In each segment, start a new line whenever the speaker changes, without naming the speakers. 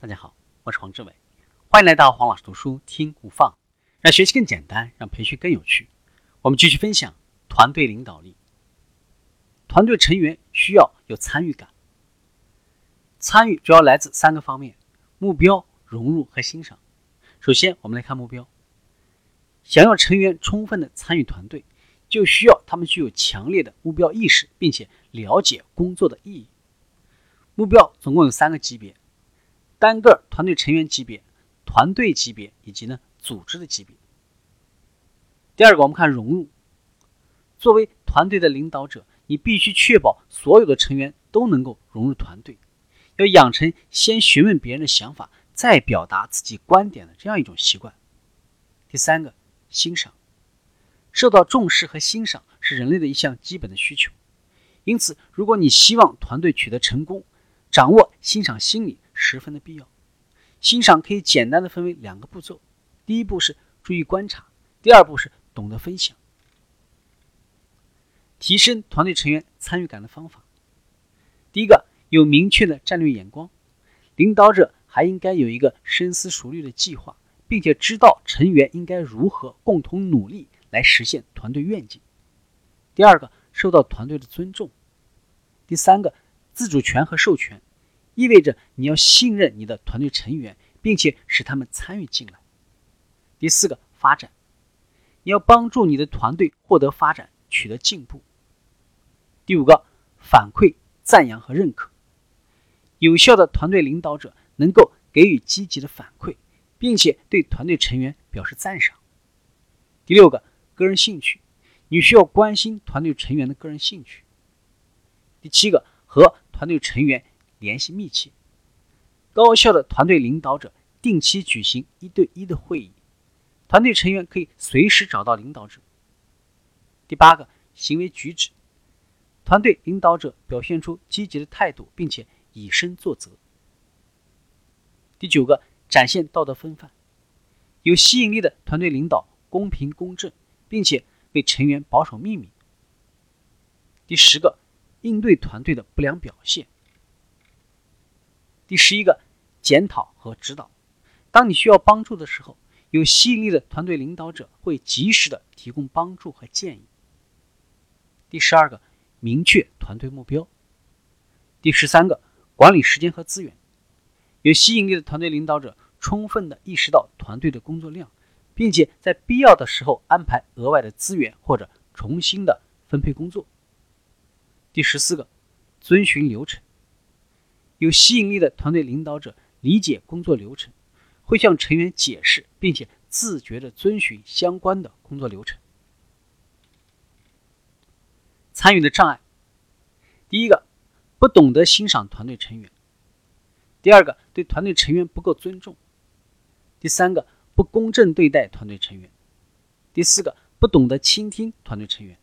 大家好，我是黄志伟，欢迎来到黄老师读书听不放，让学习更简单，让培训更有趣。我们继续分享团队领导力。团队成员需要有参与感，参与主要来自三个方面：目标、融入和欣赏。首先，我们来看目标。想要成员充分的参与团队，就需要他们具有强烈的目标意识，并且了解工作的意义。目标总共有三个级别。单个团队成员级别、团队级别以及呢组织的级别。第二个，我们看融入。作为团队的领导者，你必须确保所有的成员都能够融入团队，要养成先询问别人的想法，再表达自己观点的这样一种习惯。第三个，欣赏。受到重视和欣赏是人类的一项基本的需求，因此，如果你希望团队取得成功，掌握欣赏心理。十分的必要。欣赏可以简单的分为两个步骤，第一步是注意观察，第二步是懂得分享。提升团队成员参与感的方法，第一个有明确的战略眼光，领导者还应该有一个深思熟虑的计划，并且知道成员应该如何共同努力来实现团队愿景。第二个受到团队的尊重，第三个自主权和授权。意味着你要信任你的团队成员，并且使他们参与进来。第四个，发展，你要帮助你的团队获得发展，取得进步。第五个，反馈、赞扬和认可，有效的团队领导者能够给予积极的反馈，并且对团队成员表示赞赏。第六个，个人兴趣，你需要关心团队成员的个人兴趣。第七个，和团队成员。联系密切，高效的团队领导者定期举行一对一的会议，团队成员可以随时找到领导者。第八个，行为举止，团队领导者表现出积极的态度，并且以身作则。第九个，展现道德风范，有吸引力的团队领导公平公正，并且为成员保守秘密。第十个，应对团队的不良表现。第十一个，检讨和指导。当你需要帮助的时候，有吸引力的团队领导者会及时的提供帮助和建议。第十二个，明确团队目标。第十三个，管理时间和资源。有吸引力的团队领导者充分的意识到团队的工作量，并且在必要的时候安排额外的资源或者重新的分配工作。第十四个，遵循流程。有吸引力的团队领导者理解工作流程，会向成员解释，并且自觉地遵循相关的工作流程。参与的障碍：第一个，不懂得欣赏团队成员；第二个，对团队成员不够尊重；第三个，不公正对待团队成员；第四个，不懂得倾听团队成员；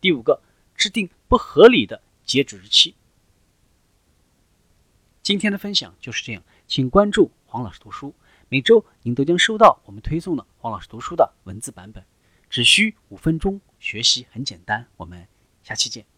第五个，制定不合理的截止日期。今天的分享就是这样，请关注黄老师读书，每周您都将收到我们推送的黄老师读书的文字版本，只需五分钟，学习很简单。我们下期见。